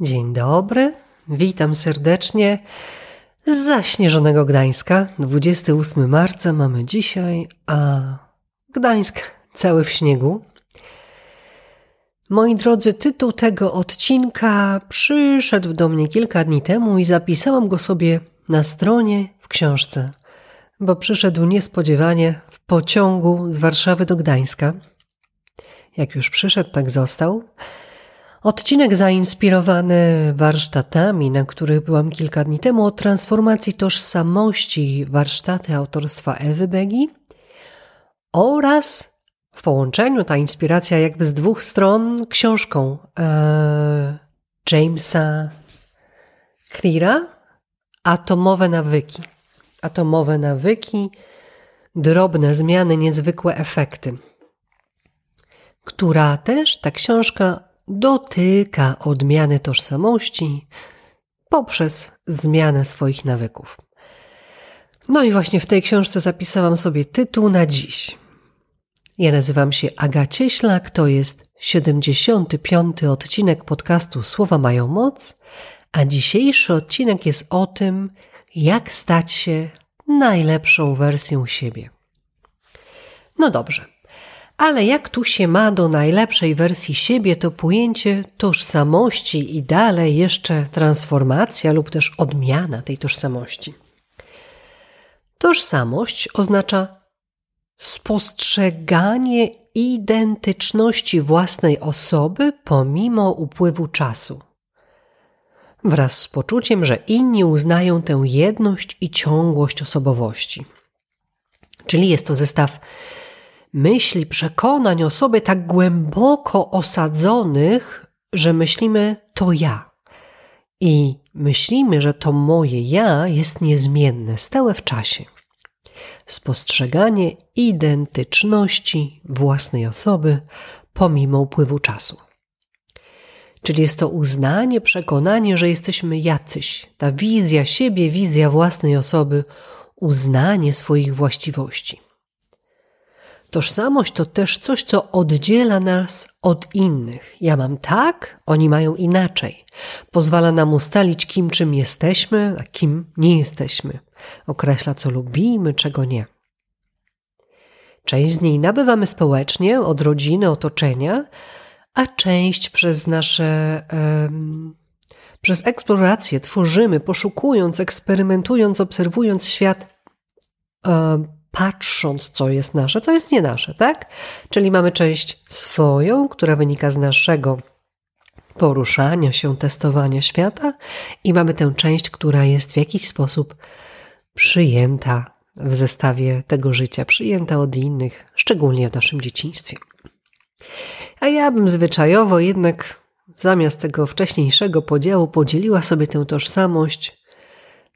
Dzień dobry, witam serdecznie z zaśnieżonego Gdańska. 28 marca mamy dzisiaj, a Gdańsk cały w śniegu. Moi drodzy, tytuł tego odcinka przyszedł do mnie kilka dni temu i zapisałam go sobie na stronie w książce, bo przyszedł niespodziewanie w pociągu z Warszawy do Gdańska. Jak już przyszedł, tak został. Odcinek zainspirowany warsztatami, na których byłam kilka dni temu, o transformacji tożsamości, warsztaty autorstwa Ewy Begi oraz w połączeniu ta inspiracja jakby z dwóch stron książką e, Jamesa Cleara Atomowe nawyki. Atomowe nawyki, drobne zmiany, niezwykłe efekty. Która też ta książka dotyka odmiany tożsamości poprzez zmianę swoich nawyków. No i właśnie w tej książce zapisałam sobie tytuł na dziś. Ja nazywam się Aga Cieślak, to jest 75. odcinek podcastu Słowa mają moc, a dzisiejszy odcinek jest o tym, jak stać się najlepszą wersją siebie. No dobrze. Ale jak tu się ma do najlepszej wersji siebie, to pojęcie tożsamości i dalej jeszcze transformacja lub też odmiana tej tożsamości. Tożsamość oznacza spostrzeganie identyczności własnej osoby pomimo upływu czasu. Wraz z poczuciem, że inni uznają tę jedność i ciągłość osobowości. Czyli jest to zestaw myśli, przekonań o sobie tak głęboko osadzonych, że myślimy to ja. I myślimy, że to moje ja jest niezmienne, stałe w czasie. Spostrzeganie identyczności własnej osoby pomimo upływu czasu. Czyli jest to uznanie, przekonanie, że jesteśmy jacyś. Ta wizja siebie, wizja własnej osoby, uznanie swoich właściwości. Tożsamość to też coś, co oddziela nas od innych. Ja mam tak, oni mają inaczej. Pozwala nam ustalić, kim czym jesteśmy, a kim nie jesteśmy. Określa, co lubimy, czego nie. Część z niej nabywamy społecznie, od rodziny, otoczenia, a część przez nasze. Um, przez eksplorację tworzymy, poszukując, eksperymentując, obserwując świat um, patrząc, co jest nasze, co jest nie nasze, tak? Czyli mamy część swoją, która wynika z naszego poruszania się, testowania świata, i mamy tę część, która jest w jakiś sposób przyjęta w zestawie tego życia, przyjęta od innych, szczególnie w naszym dzieciństwie. A ja bym zwyczajowo jednak zamiast tego wcześniejszego podziału podzieliła sobie tę tożsamość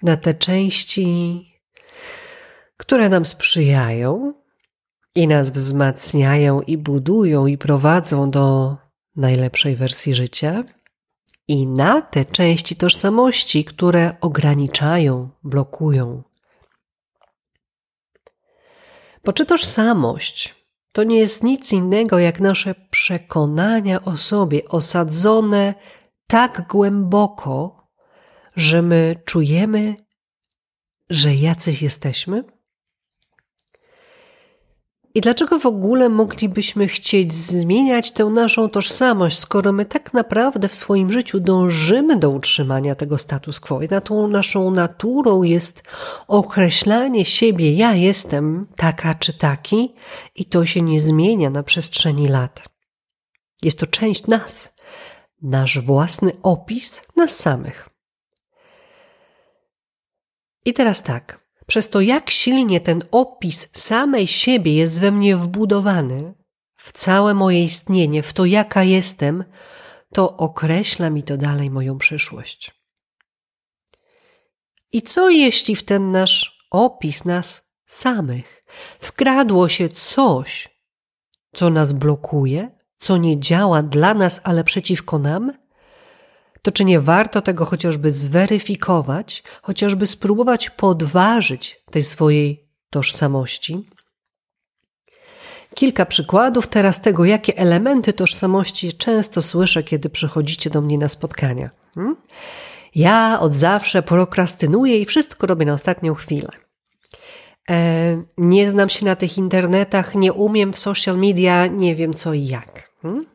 na te części które nam sprzyjają i nas wzmacniają i budują i prowadzą do najlepszej wersji życia, i na te części tożsamości, które ograniczają, blokują. Bo czy tożsamość to nie jest nic innego jak nasze przekonania o sobie osadzone tak głęboko, że my czujemy, że jacyś jesteśmy? I dlaczego w ogóle moglibyśmy chcieć zmieniać tę naszą tożsamość, skoro my tak naprawdę w swoim życiu dążymy do utrzymania tego status quo? I na tą naszą naturą jest określanie siebie, ja jestem taka czy taki, i to się nie zmienia na przestrzeni lat. Jest to część nas, nasz własny opis nas samych. I teraz tak przez to, jak silnie ten opis samej siebie jest we mnie wbudowany, w całe moje istnienie, w to, jaka jestem, to określa mi to dalej moją przyszłość. I co jeśli w ten nasz opis nas samych wkradło się coś, co nas blokuje, co nie działa dla nas, ale przeciwko nam? To czy nie warto tego chociażby zweryfikować, chociażby spróbować podważyć tej swojej tożsamości? Kilka przykładów teraz tego, jakie elementy tożsamości często słyszę, kiedy przychodzicie do mnie na spotkania. Hmm? Ja od zawsze prokrastynuję i wszystko robię na ostatnią chwilę. E, nie znam się na tych internetach, nie umiem w social media, nie wiem co i jak. Hmm?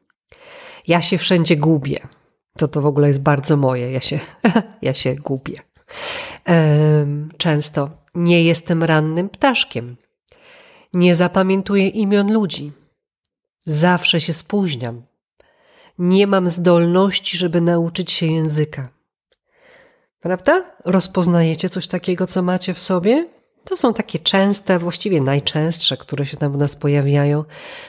Ja się wszędzie gubię. To to w ogóle jest bardzo moje. Ja się, ja się gubię. Często nie jestem rannym ptaszkiem. Nie zapamiętuję imion ludzi. Zawsze się spóźniam. Nie mam zdolności, żeby nauczyć się języka. Prawda? Rozpoznajecie coś takiego, co macie w sobie? To są takie częste, właściwie najczęstsze, które się tam w nas pojawiają,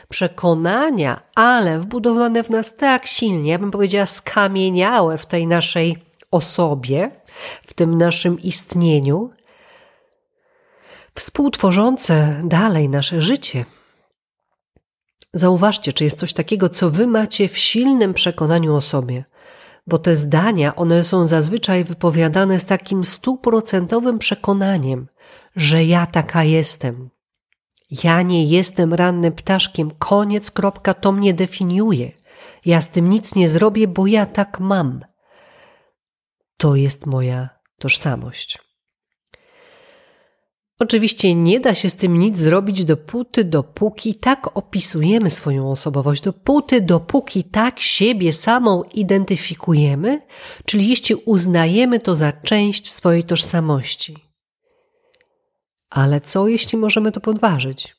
przekonania, ale wbudowane w nas tak silnie, ja bym powiedziała skamieniałe w tej naszej osobie, w tym naszym istnieniu, współtworzące dalej nasze życie. Zauważcie, czy jest coś takiego, co wy macie w silnym przekonaniu o sobie, bo te zdania, one są zazwyczaj wypowiadane z takim stuprocentowym przekonaniem, że ja taka jestem. Ja nie jestem rannym ptaszkiem, koniec, kropka, to mnie definiuje. Ja z tym nic nie zrobię, bo ja tak mam. To jest moja tożsamość. Oczywiście nie da się z tym nic zrobić dopóty, dopóki tak opisujemy swoją osobowość, dopóty, dopóki tak siebie samą identyfikujemy, czyli jeśli uznajemy to za część swojej tożsamości. Ale co jeśli możemy to podważyć?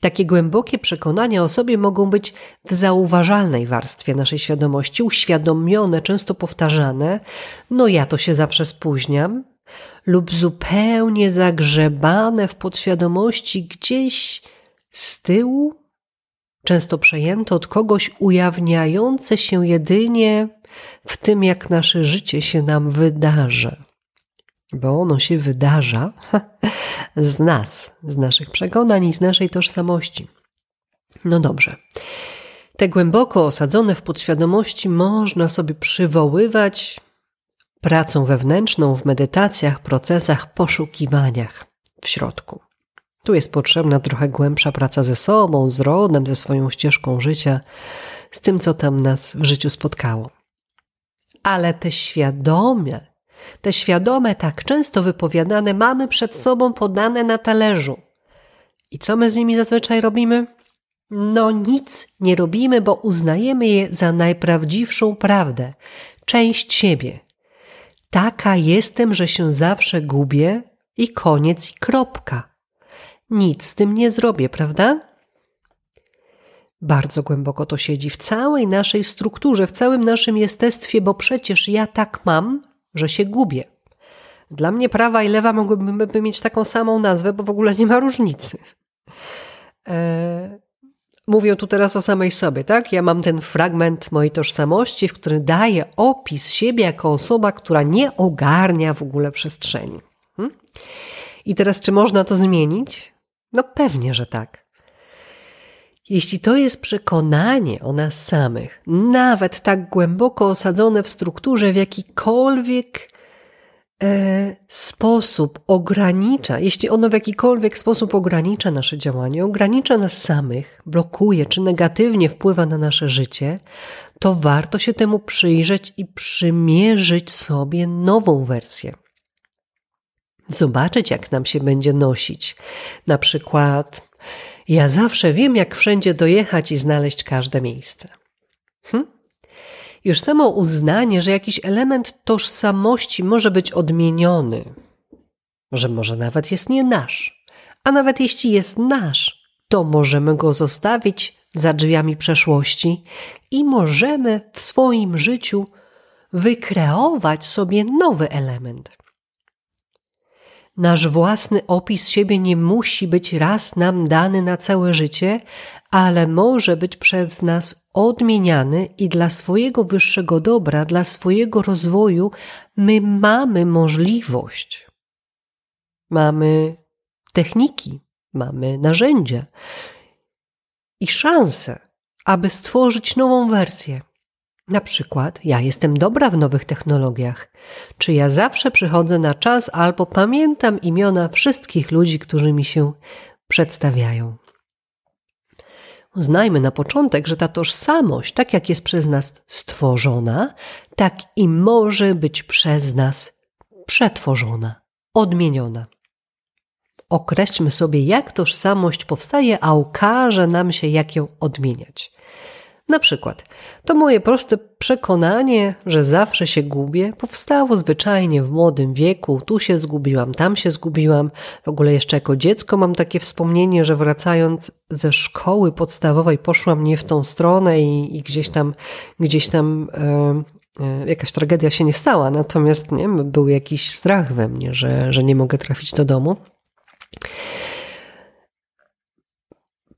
Takie głębokie przekonania o sobie mogą być w zauważalnej warstwie naszej świadomości, uświadomione, często powtarzane. No ja to się zawsze spóźniam, lub zupełnie zagrzebane w podświadomości gdzieś z tyłu, często przejęte od kogoś, ujawniające się jedynie w tym, jak nasze życie się nam wydarzy. Bo ono się wydarza z nas, z naszych przekonań i z naszej tożsamości. No dobrze. Te głęboko osadzone w podświadomości można sobie przywoływać pracą wewnętrzną w medytacjach, procesach, poszukiwaniach w środku. Tu jest potrzebna trochę głębsza praca ze sobą, z rodem, ze swoją ścieżką życia, z tym, co tam nas w życiu spotkało. Ale te świadome, te świadome, tak często wypowiadane, mamy przed sobą podane na talerzu. I co my z nimi zazwyczaj robimy? No nic nie robimy, bo uznajemy je za najprawdziwszą prawdę, część siebie, Taka jestem, że się zawsze gubię i koniec i kropka. Nic z tym nie zrobię, prawda? Bardzo głęboko to siedzi w całej naszej strukturze, w całym naszym jestestwie, bo przecież ja tak mam, że się gubię. Dla mnie prawa i lewa mogłyby mieć taką samą nazwę, bo w ogóle nie ma różnicy. Eee, Mówię tu teraz o samej sobie, tak? Ja mam ten fragment mojej tożsamości, w którym daję opis siebie jako osoba, która nie ogarnia w ogóle przestrzeni. Hmm? I teraz, czy można to zmienić? No pewnie, że tak. Jeśli to jest przekonanie o nas samych, nawet tak głęboko osadzone w strukturze, w jakikolwiek E, sposób ogranicza, jeśli ono w jakikolwiek sposób ogranicza nasze działanie, ogranicza nas samych, blokuje czy negatywnie wpływa na nasze życie, to warto się temu przyjrzeć i przymierzyć sobie nową wersję. Zobaczyć, jak nam się będzie nosić. Na przykład, ja zawsze wiem, jak wszędzie dojechać i znaleźć każde miejsce. Hm? Już samo uznanie, że jakiś element tożsamości może być odmieniony, że może nawet jest nie nasz, a nawet jeśli jest nasz, to możemy go zostawić za drzwiami przeszłości i możemy w swoim życiu wykreować sobie nowy element. Nasz własny opis siebie nie musi być raz nam dany na całe życie, ale może być przez nas odmieniany i dla swojego wyższego dobra, dla swojego rozwoju, my mamy możliwość. Mamy techniki, mamy narzędzia i szanse, aby stworzyć nową wersję. Na przykład, ja jestem dobra w nowych technologiach. Czy ja zawsze przychodzę na czas albo pamiętam imiona wszystkich ludzi, którzy mi się przedstawiają? Uznajmy na początek, że ta tożsamość, tak jak jest przez nas stworzona, tak i może być przez nas przetworzona, odmieniona. Określmy sobie, jak tożsamość powstaje, a ukaże nam się, jak ją odmieniać. Na przykład, to moje proste przekonanie, że zawsze się gubię, powstało zwyczajnie w młodym wieku. Tu się zgubiłam, tam się zgubiłam. W ogóle jeszcze jako dziecko mam takie wspomnienie, że wracając ze szkoły podstawowej poszłam nie w tą stronę i, i gdzieś tam, gdzieś tam e, e, jakaś tragedia się nie stała. Natomiast nie, był jakiś strach we mnie, że, że nie mogę trafić do domu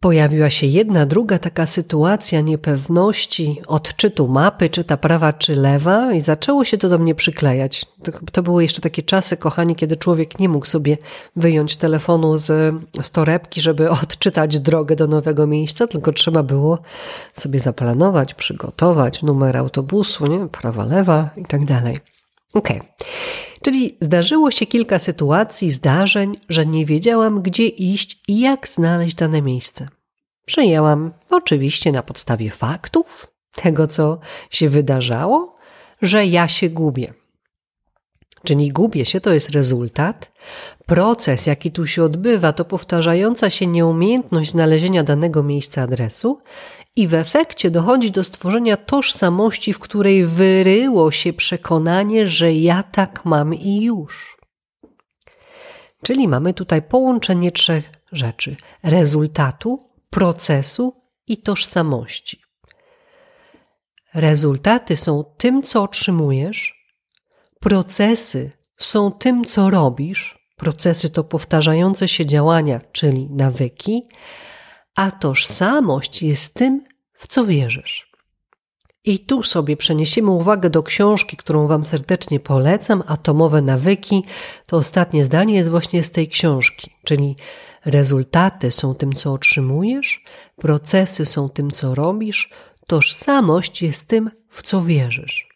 pojawiła się jedna, druga taka sytuacja niepewności odczytu mapy, czy ta prawa, czy lewa, i zaczęło się to do mnie przyklejać. To, to były jeszcze takie czasy, kochani, kiedy człowiek nie mógł sobie wyjąć telefonu z, z torebki, żeby odczytać drogę do nowego miejsca, tylko trzeba było sobie zaplanować, przygotować numer autobusu, nie? prawa, lewa i tak dalej. Okej. Okay. Czyli zdarzyło się kilka sytuacji, zdarzeń, że nie wiedziałam, gdzie iść i jak znaleźć dane miejsce. Przyjęłam, oczywiście na podstawie faktów, tego co się wydarzało, że ja się gubię. Czyli gubię się to jest rezultat. Proces, jaki tu się odbywa, to powtarzająca się nieumiejętność znalezienia danego miejsca adresu, i w efekcie dochodzi do stworzenia tożsamości, w której wyryło się przekonanie, że ja tak mam i już. Czyli mamy tutaj połączenie trzech rzeczy: rezultatu, procesu i tożsamości. Rezultaty są tym, co otrzymujesz, procesy są tym, co robisz. Procesy to powtarzające się działania, czyli nawyki, a tożsamość jest tym, w co wierzysz. I tu sobie przeniesiemy uwagę do książki, którą Wam serdecznie polecam, Atomowe nawyki. To ostatnie zdanie jest właśnie z tej książki, czyli rezultaty są tym, co otrzymujesz, procesy są tym, co robisz, tożsamość jest tym, w co wierzysz.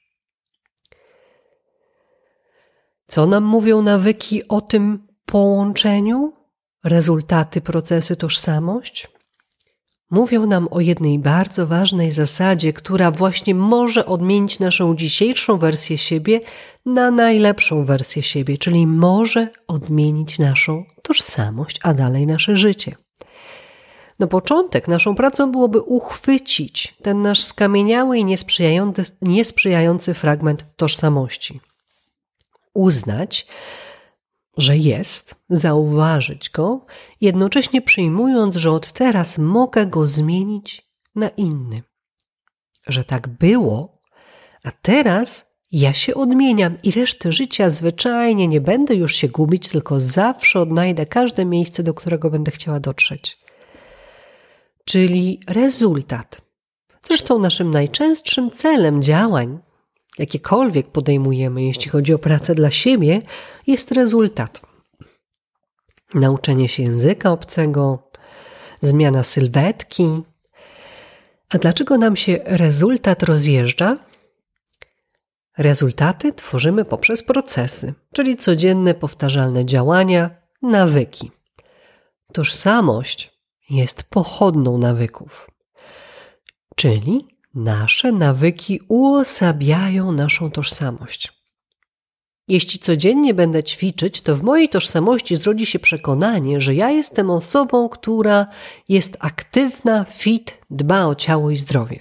Co nam mówią nawyki o tym połączeniu? Rezultaty, procesy, tożsamość? Mówią nam o jednej bardzo ważnej zasadzie, która właśnie może odmienić naszą dzisiejszą wersję siebie na najlepszą wersję siebie, czyli może odmienić naszą tożsamość, a dalej nasze życie. Na początek naszą pracą byłoby uchwycić ten nasz skamieniały i niesprzyjający, niesprzyjający fragment tożsamości. Uznać, że jest, zauważyć go, jednocześnie przyjmując, że od teraz mogę go zmienić na inny. Że tak było, a teraz ja się odmieniam i resztę życia zwyczajnie nie będę już się gubić, tylko zawsze odnajdę każde miejsce, do którego będę chciała dotrzeć. Czyli rezultat. Zresztą naszym najczęstszym celem działań jakiekolwiek podejmujemy, jeśli chodzi o pracę dla siebie, jest rezultat. Nauczenie się języka obcego, zmiana sylwetki. A dlaczego nam się rezultat rozjeżdża? Rezultaty tworzymy poprzez procesy, czyli codzienne powtarzalne działania, nawyki. Tożsamość jest pochodną nawyków, czyli Nasze nawyki uosabiają naszą tożsamość. Jeśli codziennie będę ćwiczyć, to w mojej tożsamości zrodzi się przekonanie, że ja jestem osobą, która jest aktywna, fit, dba o ciało i zdrowie.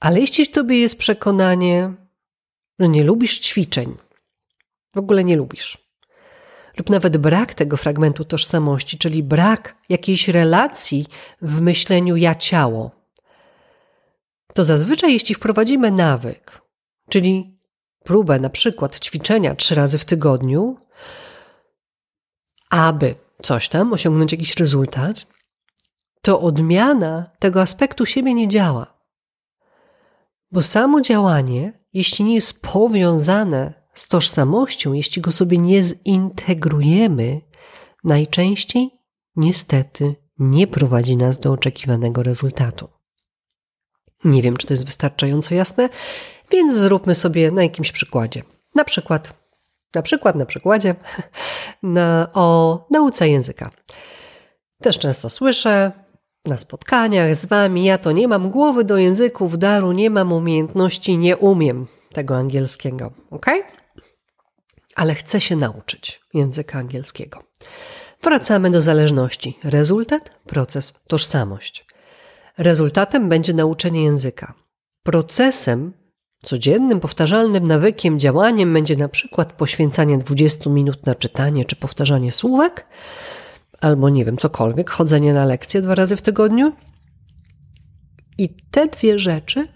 Ale jeśli w tobie jest przekonanie, że nie lubisz ćwiczeń, w ogóle nie lubisz, lub nawet brak tego fragmentu tożsamości, czyli brak jakiejś relacji w myśleniu ja-ciało, to zazwyczaj jeśli wprowadzimy nawyk, czyli próbę na przykład ćwiczenia trzy razy w tygodniu, aby coś tam osiągnąć jakiś rezultat, to odmiana tego aspektu siebie nie działa. Bo samo działanie, jeśli nie jest powiązane z tożsamością, jeśli go sobie nie zintegrujemy, najczęściej niestety nie prowadzi nas do oczekiwanego rezultatu. Nie wiem, czy to jest wystarczająco jasne, więc zróbmy sobie na jakimś przykładzie. Na przykład, na przykład, na przykładzie na, o nauce języka. Też często słyszę, na spotkaniach z wami, ja to nie mam głowy do języków, daru, nie mam umiejętności, nie umiem tego angielskiego, ok? Ale chcę się nauczyć języka angielskiego. Wracamy do zależności. Rezultat, proces, tożsamość. Rezultatem będzie nauczenie języka. Procesem, codziennym, powtarzalnym nawykiem, działaniem będzie na przykład poświęcanie 20 minut na czytanie czy powtarzanie słówek, albo nie wiem, cokolwiek, chodzenie na lekcje dwa razy w tygodniu. I te dwie rzeczy,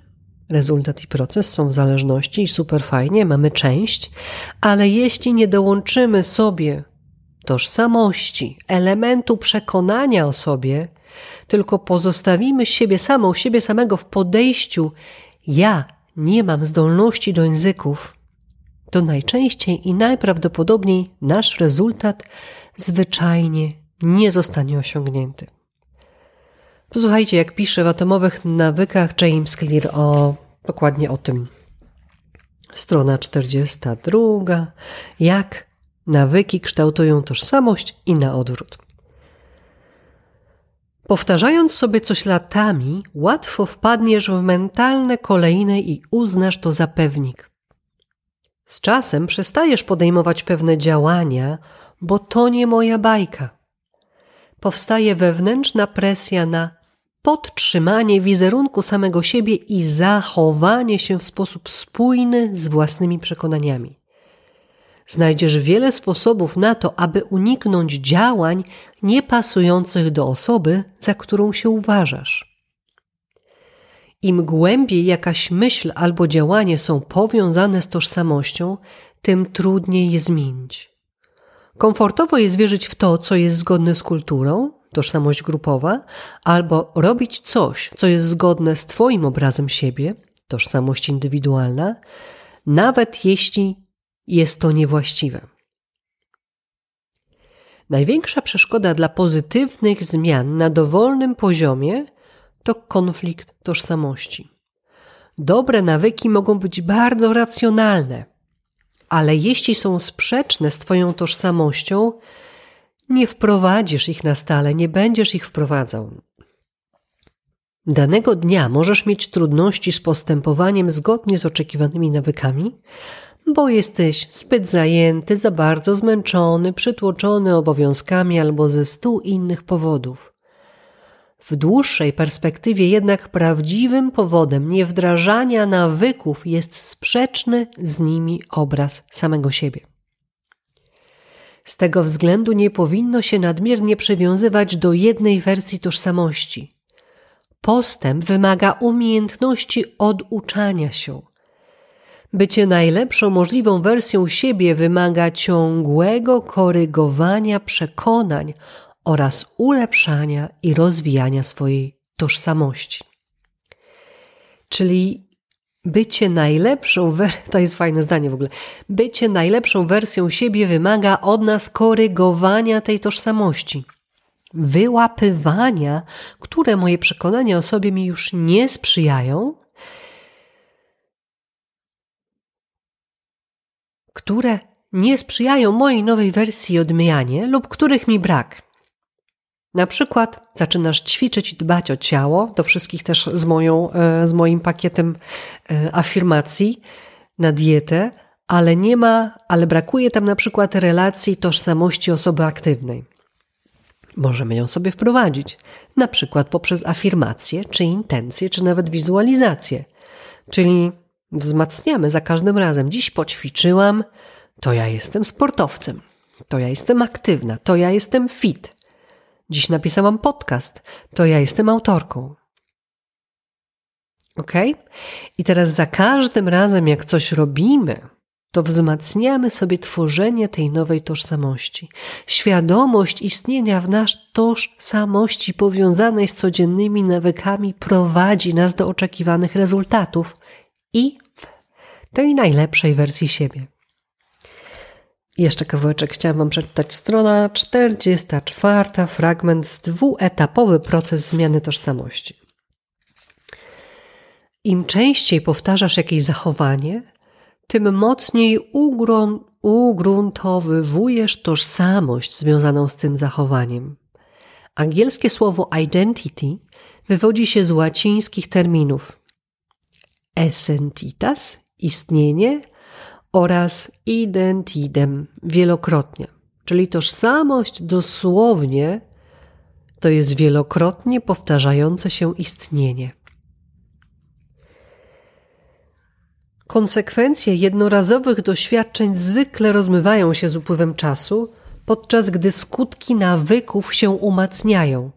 rezultat i proces, są w zależności i super fajnie, mamy część, ale jeśli nie dołączymy sobie tożsamości, elementu przekonania o sobie, tylko pozostawimy siebie samą, siebie samego w podejściu ja nie mam zdolności do języków, to najczęściej i najprawdopodobniej nasz rezultat zwyczajnie nie zostanie osiągnięty. Posłuchajcie, jak pisze w atomowych nawykach James Clear o dokładnie o tym. Strona 42. Jak nawyki kształtują tożsamość i na odwrót. Powtarzając sobie coś latami, łatwo wpadniesz w mentalne kolejne i uznasz to za pewnik. Z czasem przestajesz podejmować pewne działania, bo to nie moja bajka. Powstaje wewnętrzna presja na podtrzymanie wizerunku samego siebie i zachowanie się w sposób spójny z własnymi przekonaniami. Znajdziesz wiele sposobów na to, aby uniknąć działań niepasujących do osoby, za którą się uważasz. Im głębiej jakaś myśl albo działanie są powiązane z tożsamością, tym trudniej je zmienić. Komfortowo jest wierzyć w to, co jest zgodne z kulturą, tożsamość grupowa, albo robić coś, co jest zgodne z Twoim obrazem siebie, tożsamość indywidualna, nawet jeśli jest to niewłaściwe. Największa przeszkoda dla pozytywnych zmian na dowolnym poziomie to konflikt tożsamości. Dobre nawyki mogą być bardzo racjonalne, ale jeśli są sprzeczne z Twoją tożsamością, nie wprowadzisz ich na stale, nie będziesz ich wprowadzał. Danego dnia możesz mieć trudności z postępowaniem zgodnie z oczekiwanymi nawykami, bo jesteś zbyt zajęty, za bardzo zmęczony, przytłoczony obowiązkami albo ze stu innych powodów. W dłuższej perspektywie jednak prawdziwym powodem niewdrażania nawyków jest sprzeczny z nimi obraz samego siebie. Z tego względu nie powinno się nadmiernie przywiązywać do jednej wersji tożsamości. Postęp wymaga umiejętności oduczania się, Bycie najlepszą możliwą wersją siebie wymaga ciągłego korygowania przekonań oraz ulepszania i rozwijania swojej tożsamości. Czyli bycie najlepszą, to jest fajne zdanie w ogóle, bycie najlepszą wersją siebie wymaga od nas korygowania tej tożsamości. Wyłapywania, które moje przekonania o sobie mi już nie sprzyjają, które nie sprzyjają mojej nowej wersji odmyjanie lub których mi brak. Na przykład zaczynasz ćwiczyć i dbać o ciało, to wszystkich też z, moją, e, z moim pakietem e, afirmacji na dietę, ale nie ma, ale brakuje tam na przykład relacji tożsamości osoby aktywnej. Możemy ją sobie wprowadzić, na przykład poprzez afirmację, czy intencję, czy nawet wizualizację. Czyli Wzmacniamy za każdym razem. Dziś poćwiczyłam, to ja jestem sportowcem, to ja jestem aktywna, to ja jestem fit. Dziś napisałam podcast, to ja jestem autorką. Ok? I teraz za każdym razem, jak coś robimy, to wzmacniamy sobie tworzenie tej nowej tożsamości. Świadomość istnienia w nas tożsamości powiązanej z codziennymi nawykami prowadzi nas do oczekiwanych rezultatów i tej najlepszej wersji siebie. Jeszcze kawałeczek chciałam Wam przeczytać. Strona 44, fragment z dwuetapowy proces zmiany tożsamości. Im częściej powtarzasz jakieś zachowanie, tym mocniej ugrun ugruntowywujesz tożsamość związaną z tym zachowaniem. Angielskie słowo identity wywodzi się z łacińskich terminów essentitas, istnienie, oraz identidem wielokrotnie. Czyli tożsamość dosłownie to jest wielokrotnie powtarzające się istnienie. Konsekwencje jednorazowych doświadczeń zwykle rozmywają się z upływem czasu, podczas gdy skutki nawyków się umacniają,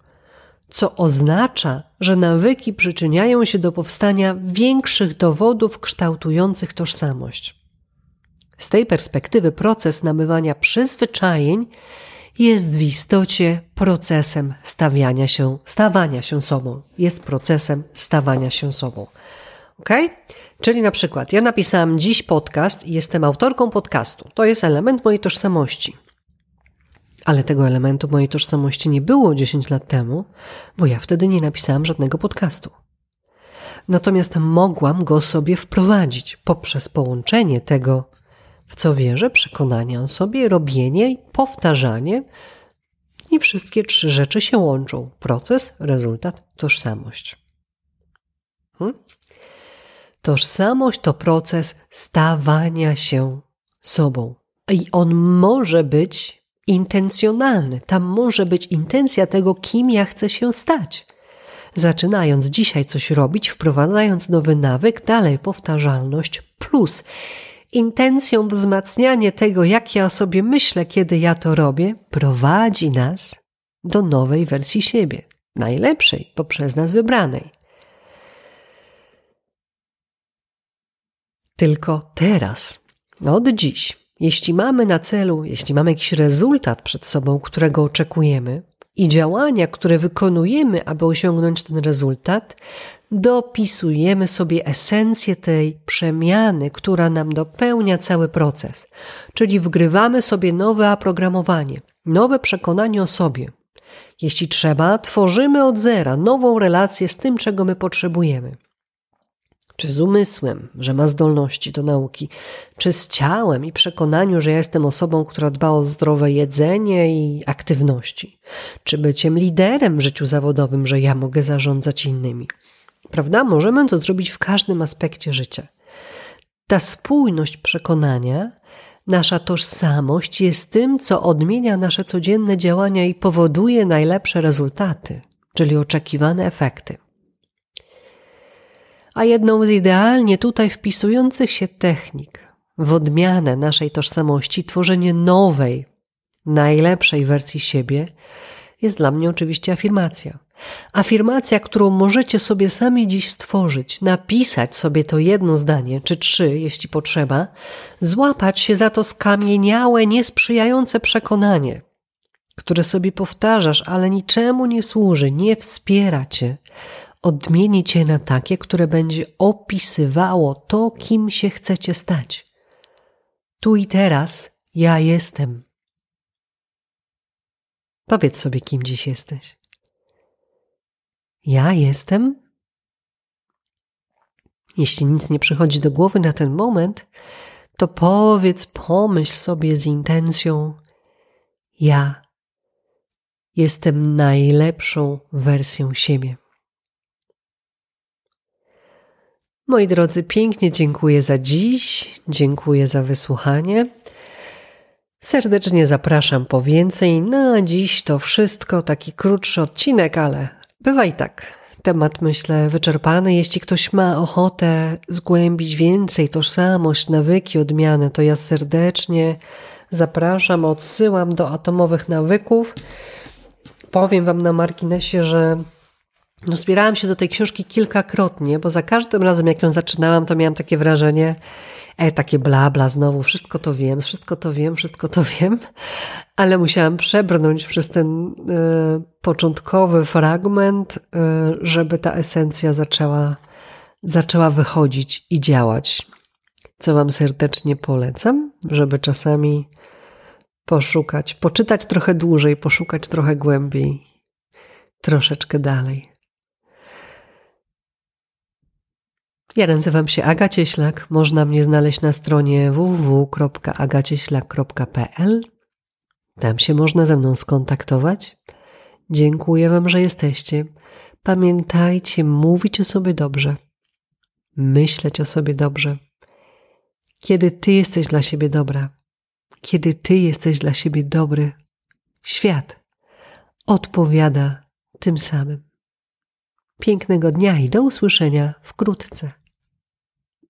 co oznacza, że nawyki przyczyniają się do powstania większych dowodów kształtujących tożsamość. Z tej perspektywy proces nabywania przyzwyczajeń jest w istocie procesem stawiania się, stawania się sobą. Jest procesem stawania się sobą. Ok? Czyli na przykład ja napisałam dziś podcast i jestem autorką podcastu. To jest element mojej tożsamości. Ale tego elementu mojej tożsamości nie było 10 lat temu, bo ja wtedy nie napisałam żadnego podcastu. Natomiast mogłam go sobie wprowadzić poprzez połączenie tego w co wierzę, przekonania o sobie, robienie powtarzanie. I wszystkie trzy rzeczy się łączą: proces, rezultat, tożsamość. Hmm? Tożsamość to proces stawania się sobą. I on może być intencjonalny. Tam może być intencja tego, kim ja chcę się stać. Zaczynając dzisiaj coś robić, wprowadzając nowy nawyk, dalej powtarzalność plus intencją wzmacnianie tego, jak ja sobie myślę, kiedy ja to robię, prowadzi nas do nowej wersji siebie, najlepszej, poprzez nas wybranej. Tylko teraz, od dziś, jeśli mamy na celu, jeśli mamy jakiś rezultat przed sobą, którego oczekujemy, i działania, które wykonujemy, aby osiągnąć ten rezultat, dopisujemy sobie esencję tej przemiany, która nam dopełnia cały proces. Czyli wgrywamy sobie nowe oprogramowanie, nowe przekonanie o sobie. Jeśli trzeba, tworzymy od zera nową relację z tym, czego my potrzebujemy czy z umysłem, że ma zdolności do nauki, czy z ciałem i przekonaniu, że ja jestem osobą, która dba o zdrowe jedzenie i aktywności, czy byciem liderem w życiu zawodowym, że ja mogę zarządzać innymi. Prawda? Możemy to zrobić w każdym aspekcie życia. Ta spójność przekonania, nasza tożsamość jest tym, co odmienia nasze codzienne działania i powoduje najlepsze rezultaty, czyli oczekiwane efekty a jedną z idealnie tutaj wpisujących się technik w odmianę naszej tożsamości, tworzenie nowej, najlepszej wersji siebie, jest dla mnie oczywiście afirmacja. Afirmacja, którą możecie sobie sami dziś stworzyć, napisać sobie to jedno zdanie, czy trzy, jeśli potrzeba, złapać się za to skamieniałe, niesprzyjające przekonanie, które sobie powtarzasz, ale niczemu nie służy, nie wspiera cię, odmienić je na takie, które będzie opisywało to, kim się chcecie stać. Tu i teraz ja jestem. Powiedz sobie, kim dziś jesteś. Ja jestem. Jeśli nic nie przychodzi do głowy na ten moment, to powiedz, pomyśl sobie z intencją: Ja jestem najlepszą wersją siebie. Moi drodzy, pięknie dziękuję za dziś, dziękuję za wysłuchanie. Serdecznie zapraszam po więcej. Na dziś to wszystko, taki krótszy odcinek, ale bywa i tak. Temat myślę wyczerpany. Jeśli ktoś ma ochotę zgłębić więcej tożsamość, nawyki, odmiany, to ja serdecznie zapraszam, odsyłam do atomowych nawyków. Powiem Wam na marginesie, że no, zbierałam się do tej książki kilkakrotnie, bo za każdym razem, jak ją zaczynałam, to miałam takie wrażenie, e, takie bla, bla, znowu, wszystko to wiem, wszystko to wiem, wszystko to wiem, ale musiałam przebrnąć przez ten y, początkowy fragment, y, żeby ta esencja zaczęła, zaczęła wychodzić i działać. Co Wam serdecznie polecam, żeby czasami poszukać, poczytać trochę dłużej, poszukać trochę głębiej, troszeczkę dalej. Ja nazywam się Aga Cieślak. Można mnie znaleźć na stronie www.agacieślak.pl. Tam się można ze mną skontaktować. Dziękuję Wam, że jesteście. Pamiętajcie mówić o sobie dobrze, myśleć o sobie dobrze. Kiedy Ty jesteś dla siebie dobra, kiedy Ty jesteś dla siebie dobry, świat odpowiada tym samym. Pięknego dnia i do usłyszenia wkrótce.